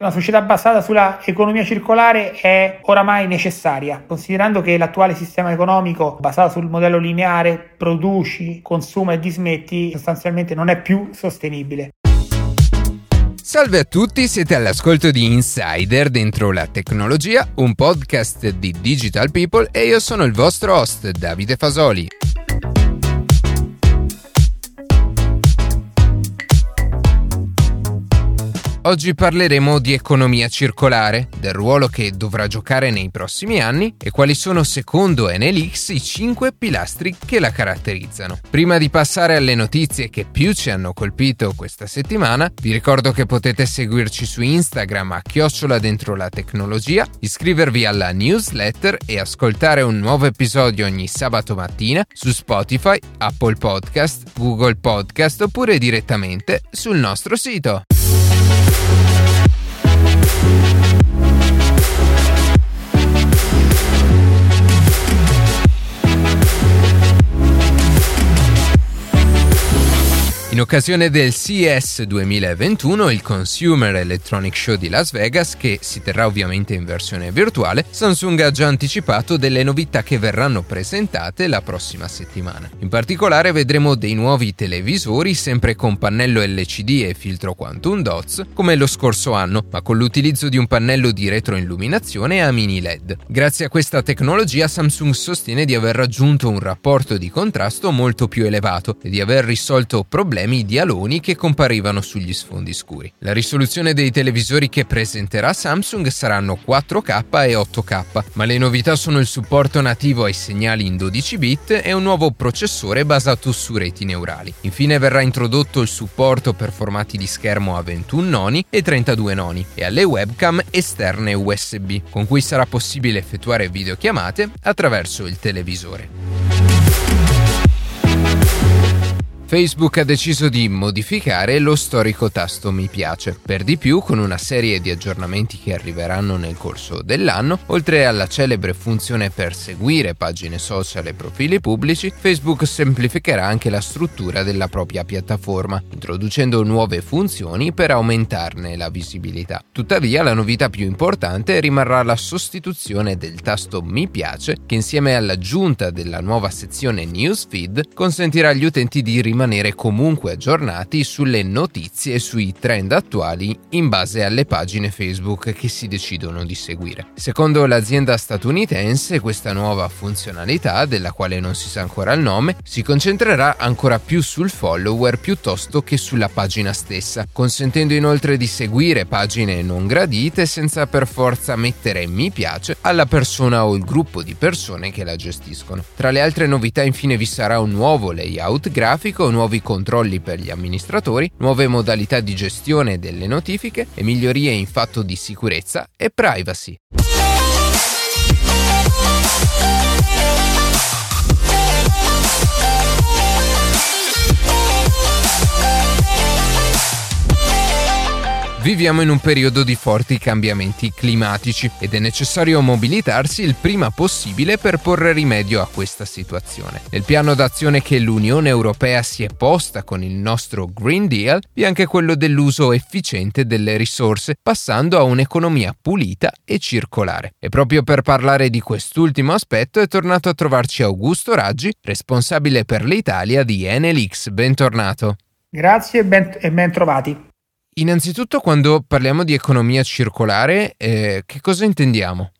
Una società basata sulla economia circolare è oramai necessaria, considerando che l'attuale sistema economico basato sul modello lineare produci, consuma e dismetti sostanzialmente non è più sostenibile. Salve a tutti, siete all'ascolto di Insider dentro la tecnologia, un podcast di Digital People e io sono il vostro host Davide Fasoli. Oggi parleremo di economia circolare, del ruolo che dovrà giocare nei prossimi anni e quali sono secondo NLX i cinque pilastri che la caratterizzano. Prima di passare alle notizie che più ci hanno colpito questa settimana, vi ricordo che potete seguirci su Instagram a chiocciola dentro la tecnologia, iscrivervi alla newsletter e ascoltare un nuovo episodio ogni sabato mattina su Spotify, Apple Podcast, Google Podcast oppure direttamente sul nostro sito. Thank you. In occasione del CES 2021, il Consumer Electronic Show di Las Vegas, che si terrà ovviamente in versione virtuale, Samsung ha già anticipato delle novità che verranno presentate la prossima settimana. In particolare vedremo dei nuovi televisori sempre con pannello LCD e filtro Quantum Dots, come lo scorso anno, ma con l'utilizzo di un pannello di retroilluminazione a mini LED. Grazie a questa tecnologia Samsung sostiene di aver raggiunto un rapporto di contrasto molto più elevato e di aver risolto problemi problemi di che comparivano sugli sfondi scuri. La risoluzione dei televisori che presenterà Samsung saranno 4K e 8K, ma le novità sono il supporto nativo ai segnali in 12 bit e un nuovo processore basato su reti neurali. Infine verrà introdotto il supporto per formati di schermo a 21 noni e 32 noni e alle webcam esterne USB, con cui sarà possibile effettuare videochiamate attraverso il televisore. Facebook ha deciso di modificare lo storico tasto mi piace. Per di più, con una serie di aggiornamenti che arriveranno nel corso dell'anno, oltre alla celebre funzione per seguire pagine social e profili pubblici, Facebook semplificherà anche la struttura della propria piattaforma, introducendo nuove funzioni per aumentarne la visibilità. Tuttavia, la novità più importante rimarrà la sostituzione del tasto mi piace, che insieme all'aggiunta della nuova sezione Newsfeed consentirà agli utenti di rimanere rimanere comunque aggiornati sulle notizie e sui trend attuali in base alle pagine Facebook che si decidono di seguire. Secondo l'azienda statunitense, questa nuova funzionalità, della quale non si sa ancora il nome, si concentrerà ancora più sul follower piuttosto che sulla pagina stessa, consentendo inoltre di seguire pagine non gradite senza per forza mettere mi piace alla persona o il gruppo di persone che la gestiscono. Tra le altre novità infine vi sarà un nuovo layout grafico nuovi controlli per gli amministratori, nuove modalità di gestione delle notifiche e migliorie in fatto di sicurezza e privacy. Viviamo in un periodo di forti cambiamenti climatici ed è necessario mobilitarsi il prima possibile per porre rimedio a questa situazione. Nel piano d'azione che l'Unione Europea si è posta con il nostro Green Deal vi è anche quello dell'uso efficiente delle risorse, passando a un'economia pulita e circolare. E proprio per parlare di quest'ultimo aspetto è tornato a trovarci Augusto Raggi, responsabile per l'Italia di NLX. Bentornato. Grazie e ben, ben trovati. Innanzitutto, quando parliamo di economia circolare, eh, che cosa intendiamo?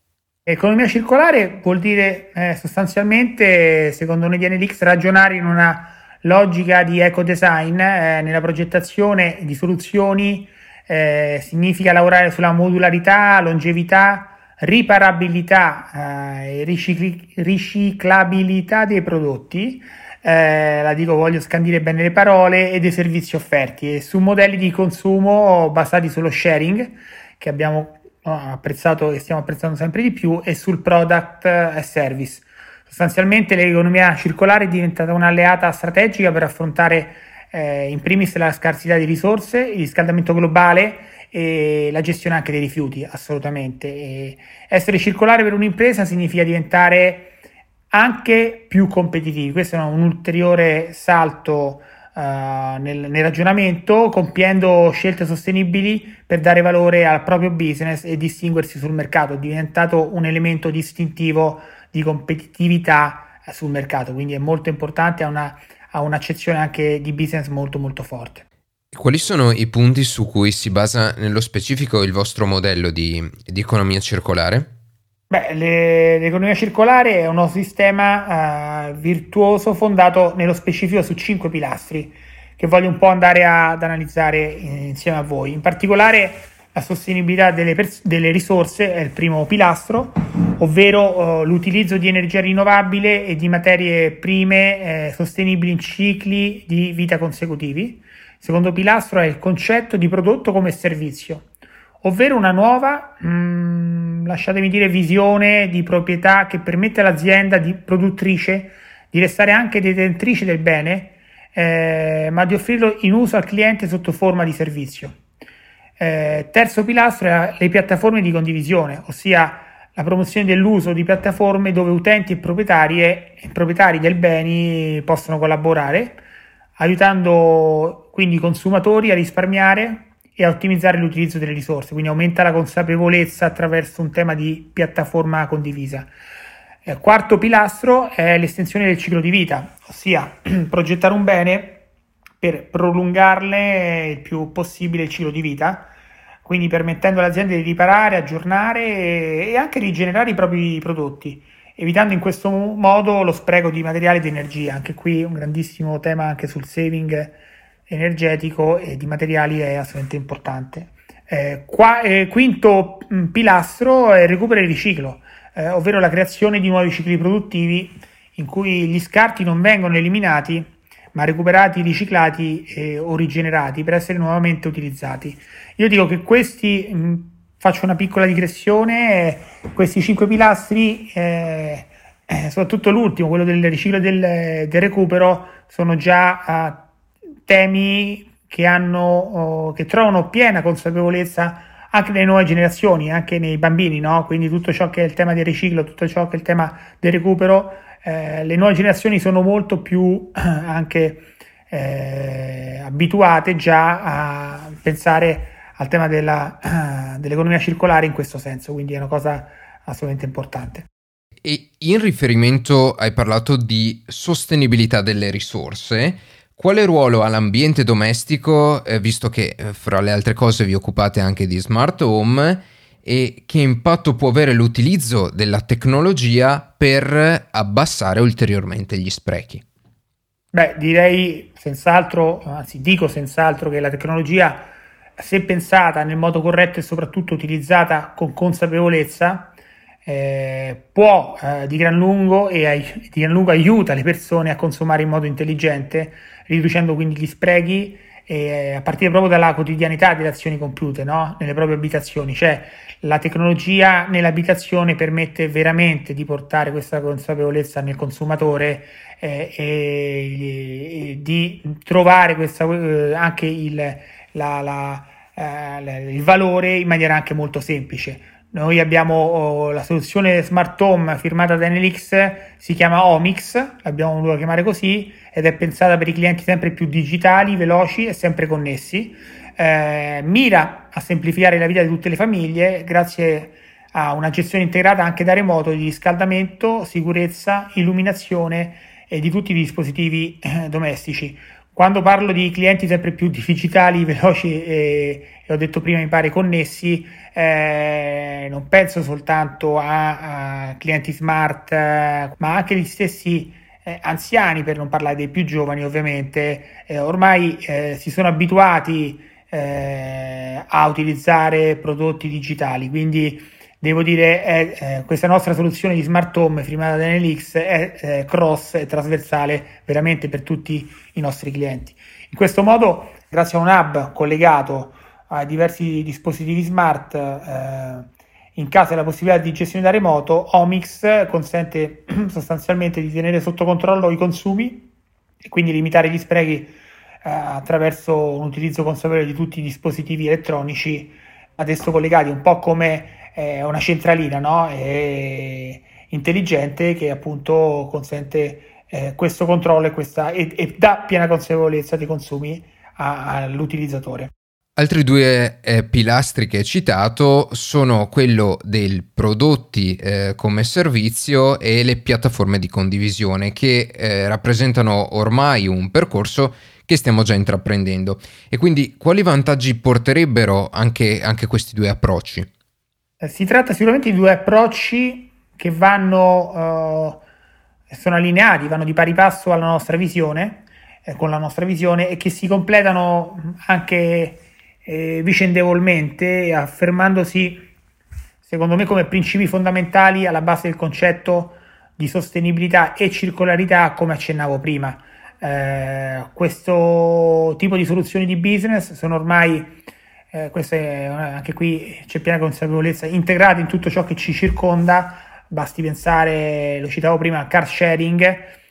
Economia circolare vuol dire eh, sostanzialmente, secondo noi di NLX, ragionare in una logica di eco-design eh, nella progettazione di soluzioni, eh, significa lavorare sulla modularità, longevità, riparabilità eh, e ricicli- riciclabilità dei prodotti eh, la dico voglio scandire bene le parole, e dei servizi offerti e su modelli di consumo basati sullo sharing che abbiamo apprezzato e stiamo apprezzando sempre di più e sul product e service. Sostanzialmente l'economia circolare è diventata un'alleata strategica per affrontare eh, in primis la scarsità di risorse, il riscaldamento globale e la gestione anche dei rifiuti, assolutamente. E essere circolare per un'impresa significa diventare anche più competitivi. Questo è un ulteriore salto uh, nel, nel, ragionamento, compiendo scelte sostenibili per dare valore al proprio business e distinguersi sul mercato. È diventato un elemento distintivo di competitività eh, sul mercato, quindi è molto importante, ha, una, ha un'accezione anche di business molto molto forte. Quali sono i punti su cui si basa nello specifico il vostro modello di, di economia circolare? Beh, le, l'economia circolare è uno sistema uh, virtuoso fondato nello specifico su cinque pilastri che voglio un po' andare a, ad analizzare insieme a voi. In particolare la sostenibilità delle, pers- delle risorse è il primo pilastro, ovvero uh, l'utilizzo di energia rinnovabile e di materie prime eh, sostenibili in cicli di vita consecutivi. Il secondo pilastro è il concetto di prodotto come servizio ovvero una nuova, mh, mm, lasciatemi dire, visione di proprietà che permette all'azienda di produttrice di restare anche detentrice del bene, eh, ma di offrirlo in uso al cliente sotto forma di servizio. Eh, terzo pilastro è le piattaforme di condivisione, ossia la promozione dell'uso di piattaforme dove utenti e proprietari, e proprietari del beni possono collaborare, aiutando quindi i consumatori a risparmiare e a ottimizzare l'utilizzo delle risorse, quindi aumenta la consapevolezza attraverso un tema di piattaforma condivisa. Eh, quarto pilastro è l'estensione del ciclo di vita, ossia progettare un bene per prolungarle il più possibile il ciclo di vita, quindi permettendo alle aziende di riparare, aggiornare e anche rigenerare i propri prodotti, evitando in questo modo lo spreco di materiale e di energia. Anche qui un grandissimo tema anche sul saving energetico e di materiali è assolutamente importante. Eh, qua, eh, quinto mm, pilastro è recupero e riciclo, eh, ovvero la creazione di nuovi cicli produttivi in cui gli scarti non vengono eliminati ma recuperati, riciclati eh, o rigenerati per essere nuovamente utilizzati. Io dico che questi, mh, mm, faccio una piccola digressione, questi cinque pilastri, eh, eh, soprattutto l'ultimo, quello del riciclo e del, del recupero, sono già temi che, hanno, oh, che trovano piena consapevolezza anche nelle nuove generazioni, anche nei bambini, no? quindi tutto ciò che è il tema del riciclo, tutto ciò che è il tema del recupero, eh, le nuove generazioni sono molto più anche eh, abituate già a pensare al tema della, dell'economia circolare in questo senso, quindi è una cosa assolutamente importante. E in riferimento hai parlato di sostenibilità delle risorse, quale ruolo ha l'ambiente domestico, eh, visto che eh, fra le altre cose vi occupate anche di smart home, e che impatto può avere l'utilizzo della tecnologia per abbassare ulteriormente gli sprechi? Beh, direi senz'altro, anzi dico senz'altro che la tecnologia, se pensata nel modo corretto e soprattutto utilizzata con consapevolezza, eh, può eh, di, gran lungo e ai, di gran lungo aiuta le persone a consumare in modo intelligente riducendo quindi gli sprechi eh, a partire proprio dalla quotidianità delle azioni compiute no? nelle proprie abitazioni, cioè la tecnologia nell'abitazione permette veramente di portare questa consapevolezza nel consumatore eh, e, e, di trovare questa, eh, anche il, la, la, eh, il valore in maniera anche molto semplice. Noi abbiamo oh, la soluzione Smart Home firmata da NLX, si chiama Omix, l'abbiamo voluto chiamare così, ed è pensata per i clienti sempre più digitali, veloci e sempre connessi. Eh, mira a semplificare la vita di tutte le famiglie grazie a una gestione integrata anche da remoto di riscaldamento, sicurezza, illuminazione e di tutti i dispositivi eh, domestici. Quando parlo di clienti sempre più digitali, veloci e, e ho detto prima mi pare connessi, eh, non penso soltanto a, a clienti smart, eh, ma anche gli stessi eh, anziani, per non parlare dei più giovani ovviamente, eh, ormai eh, si sono abituati eh, a utilizzare prodotti digitali, quindi devo dire è, questa nostra soluzione di smart home firmata da NLX è cross e trasversale veramente per tutti i nostri clienti. In questo modo, grazie a un hub collegato a diversi dispositivi smart eh, in caso della possibilità di gestione da remoto, Omix consente sostanzialmente di tenere sotto controllo i consumi e quindi limitare gli sprechi eh, attraverso un utilizzo consapevole di tutti i dispositivi elettronici ad esso collegati, un po' come eh, una centralina no? intelligente che appunto consente eh, questo controllo e, questa, e, e, dà piena consapevolezza dei consumi a, all'utilizzatore. Altri due eh, pilastri che hai citato sono quello dei prodotti eh, come servizio e le piattaforme di condivisione che eh, rappresentano ormai un percorso che stiamo già intraprendendo. E quindi quali vantaggi porterebbero anche, anche questi due approcci? Eh, si tratta sicuramente di due approcci che vanno, uh, sono allineati, vanno di pari passo alla nostra visione, eh, con la nostra visione e che si completano anche eh, vicendevolmente, affermandosi, secondo me, come principi fondamentali alla base del concetto di sostenibilità e circolarità, come accennavo prima. Eh, questo tipo di soluzioni di business sono ormai, eh, è, anche qui c'è piena consapevolezza, integrate in tutto ciò che ci circonda. Basti pensare, lo citavo prima, al car sharing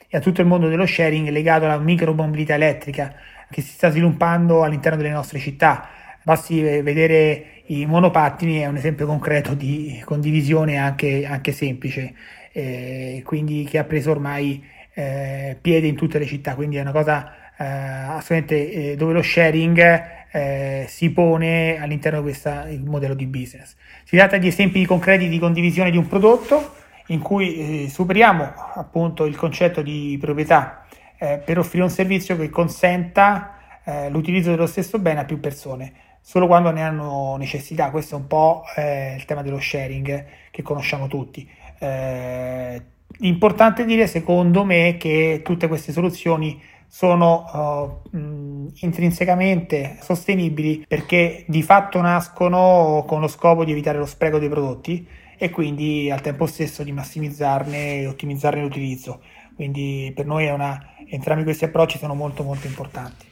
e a tutto il mondo dello sharing legato alla micromobilità elettrica che si sta sviluppando all'interno delle nostre città. Basti vedere i monopattini, è un esempio concreto di condivisione anche, anche semplice, eh, quindi che ha preso ormai eh, piede in tutte le città, quindi è una cosa eh, assolutamente eh, dove lo sharing eh, si pone all'interno di questo modello di business. Si tratta di esempi concreti di condivisione di un prodotto in cui eh, superiamo appunto il concetto di proprietà per offrire un servizio che consenta l'utilizzo dello stesso bene a più persone solo quando ne hanno necessità. Questo è un po' eh, il tema dello sharing che conosciamo tutti. Eh, importante dire, secondo me, che tutte queste soluzioni sono uh, mh, intrinsecamente sostenibili perché di fatto nascono con lo scopo di evitare lo spreco dei prodotti e quindi al tempo stesso di massimizzarne e ottimizzarne l'utilizzo. Quindi per noi una, entrambi questi approcci sono molto molto importanti.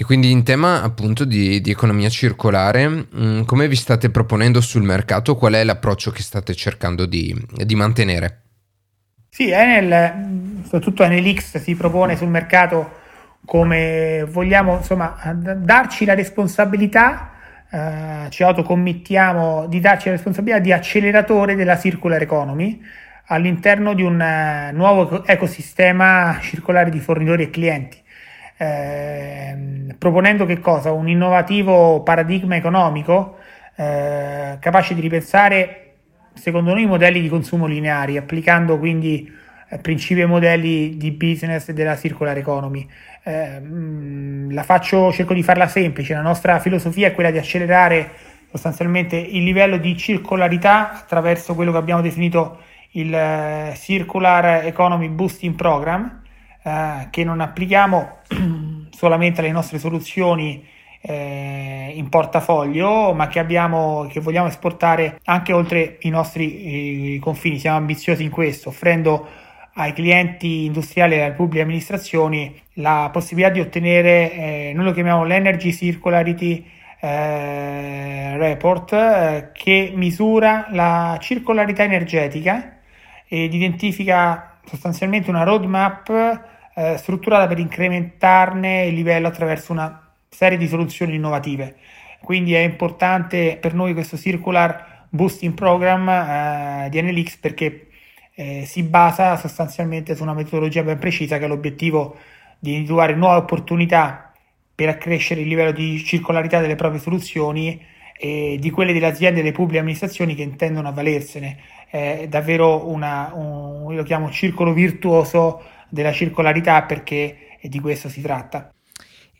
E quindi in tema appunto di, di economia circolare, mh, mm, come vi state proponendo sul mercato? Qual è l'approccio che state cercando di, di mantenere? Sì, Enel, soprattutto Enelix si propone sul mercato come vogliamo insomma darci la responsabilità, eh, ci autocommittiamo di darci la responsabilità di acceleratore della circular economy all'interno di un uh, nuovo ecosistema circolare di fornitori e clienti eh, proponendo che cosa? Un innovativo paradigma economico eh, capace di ripensare, secondo noi, i modelli di consumo lineari, applicando quindi eh, principi e modelli di business della circular economy. Eh, mm, la faccio, cerco di farla semplice, la nostra filosofia è quella di accelerare sostanzialmente il livello di circolarità attraverso quello che abbiamo definito il uh, Circular Economy Boosting Program, eh, che non applichiamo solamente alle nostre soluzioni eh, in portafoglio, ma che, abbiamo, che vogliamo esportare anche oltre i nostri i confini. Siamo ambiziosi in questo, offrendo ai clienti industriali e alle pubbliche amministrazioni la possibilità di ottenere, eh, noi lo chiamiamo l'Energy Circularity eh, Report, eh, che misura la circolarità energetica ed identifica sostanzialmente una roadmap eh, strutturata per incrementarne il livello attraverso una serie di soluzioni innovative. Quindi è importante per noi questo Circular Boosting Program eh, di NLX perché eh, si basa sostanzialmente su una metodologia ben precisa che ha l'obiettivo di individuare nuove opportunità per accrescere il livello di circolarità delle proprie soluzioni e di quelle delle aziende e delle pubbliche amministrazioni che intendono avvalersene. È davvero una, un, io lo chiamo circolo virtuoso della circolarità perché di questo si tratta.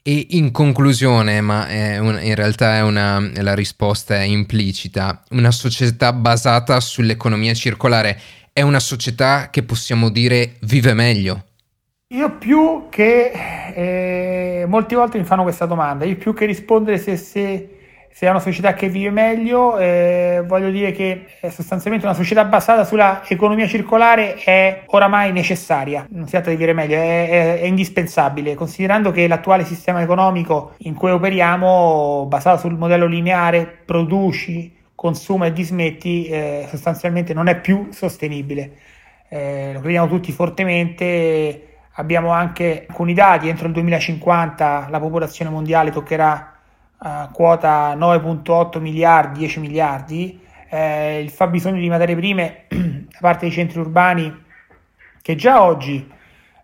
E in conclusione, ma un, in realtà è una, la risposta è implicita, una società basata sull'economia circolare è una società che possiamo dire vive meglio? Io più che, eh, molte volte mi fanno questa domanda, io più che rispondere se, se se è una società che vive meglio, eh, voglio dire che sostanzialmente una società basata sulla economia circolare è oramai necessaria, non si tratta di vivere meglio, è, è, è, indispensabile, considerando che l'attuale sistema economico in cui operiamo, basato sul modello lineare, produci, consuma e dismetti, eh, sostanzialmente non è più sostenibile. Eh, lo crediamo tutti fortemente, abbiamo anche alcuni dati, entro il 2050 la popolazione mondiale toccherà uh, quota 9.8 miliardi, 10 miliardi, eh, il fabbisogno di materie prime da parte dei centri urbani che già oggi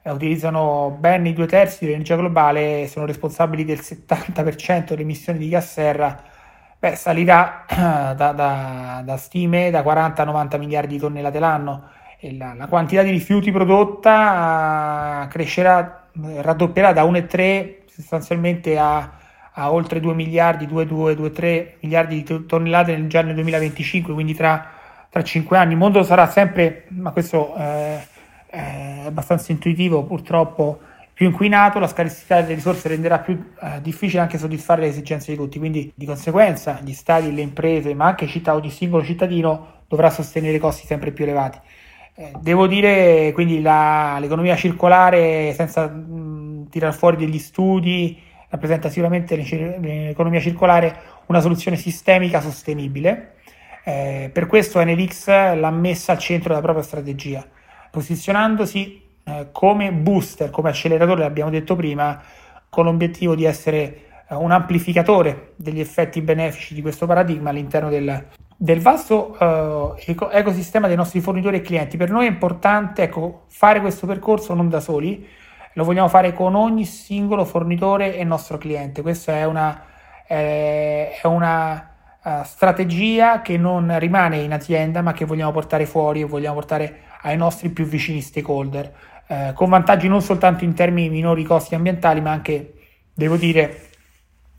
eh, utilizzano ben i due terzi dell'energia globale sono responsabili del 70% delle emissioni di gas serra, beh, salirà da, da, da, stime da 40 a 90 miliardi di tonnellate l'anno e la, la quantità di rifiuti prodotta uh, crescerà, raddoppierà da 1,3 sostanzialmente a, a, oltre 2 miliardi, 2,2-2,3 miliardi di tonnellate nel, già nel 2025, quindi tra, tra 5 anni. Il mondo sarà sempre, ma questo eh, è abbastanza intuitivo, purtroppo più inquinato, la scarsità delle risorse renderà più eh, difficile anche soddisfare le esigenze di tutti, quindi di conseguenza gli stati, le imprese, ma anche città, ogni singolo cittadino dovrà sostenere costi sempre più elevati. Eh, devo dire quindi la, l'economia circolare senza mh, tirar fuori degli studi rappresenta sicuramente l'economia circolare una soluzione sistemica sostenibile. Eh, per questo NLX l'ha messa al centro della propria strategia, posizionandosi eh, come booster, come acceleratore, l'abbiamo detto prima, con l'obiettivo di essere eh, un amplificatore degli effetti benefici di questo paradigma all'interno del, del vasto eco- ecosistema dei nostri fornitori e clienti. Per noi è importante ecco, fare questo percorso non da soli, lo vogliamo fare con ogni singolo fornitore e nostro cliente. Questa è una, eh, è una uh, strategia che non rimane in azienda, ma che vogliamo portare fuori e vogliamo portare ai nostri più vicini stakeholder, eh, con vantaggi non soltanto in termini di minori costi ambientali, ma anche, devo dire,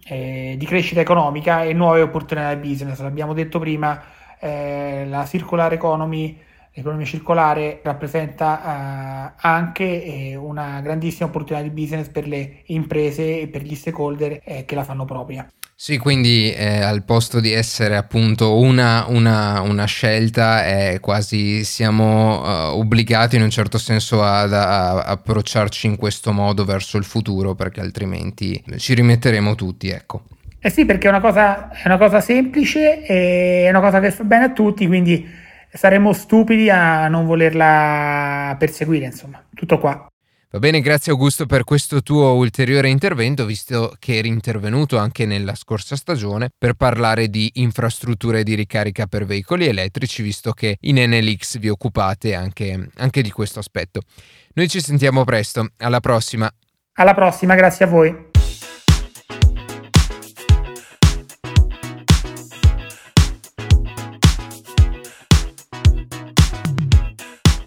eh, di crescita economica e nuove opportunità di business. L'abbiamo detto prima, eh, la circular economy, l'economia circolare rappresenta eh, anche eh, una grandissima opportunità di business per le imprese e per gli stakeholder eh, che la fanno propria. Sì, quindi eh, al posto di essere appunto una, una, una scelta, è quasi siamo uh, obbligati in un certo senso ad a, a approcciarci in questo modo verso il futuro, perché altrimenti ci rimetteremo tutti, ecco. Eh sì, perché è una cosa, è una cosa semplice, è una cosa che fa bene a tutti, quindi saremmo stupidi a non volerla perseguire, insomma. Tutto qua. Va bene, grazie Augusto per questo tuo ulteriore intervento, visto che eri intervenuto anche nella scorsa stagione per parlare di infrastrutture di ricarica per veicoli elettrici, visto che in NLX vi occupate anche, anche di questo aspetto. Noi ci sentiamo presto, alla prossima. Alla prossima, grazie a voi.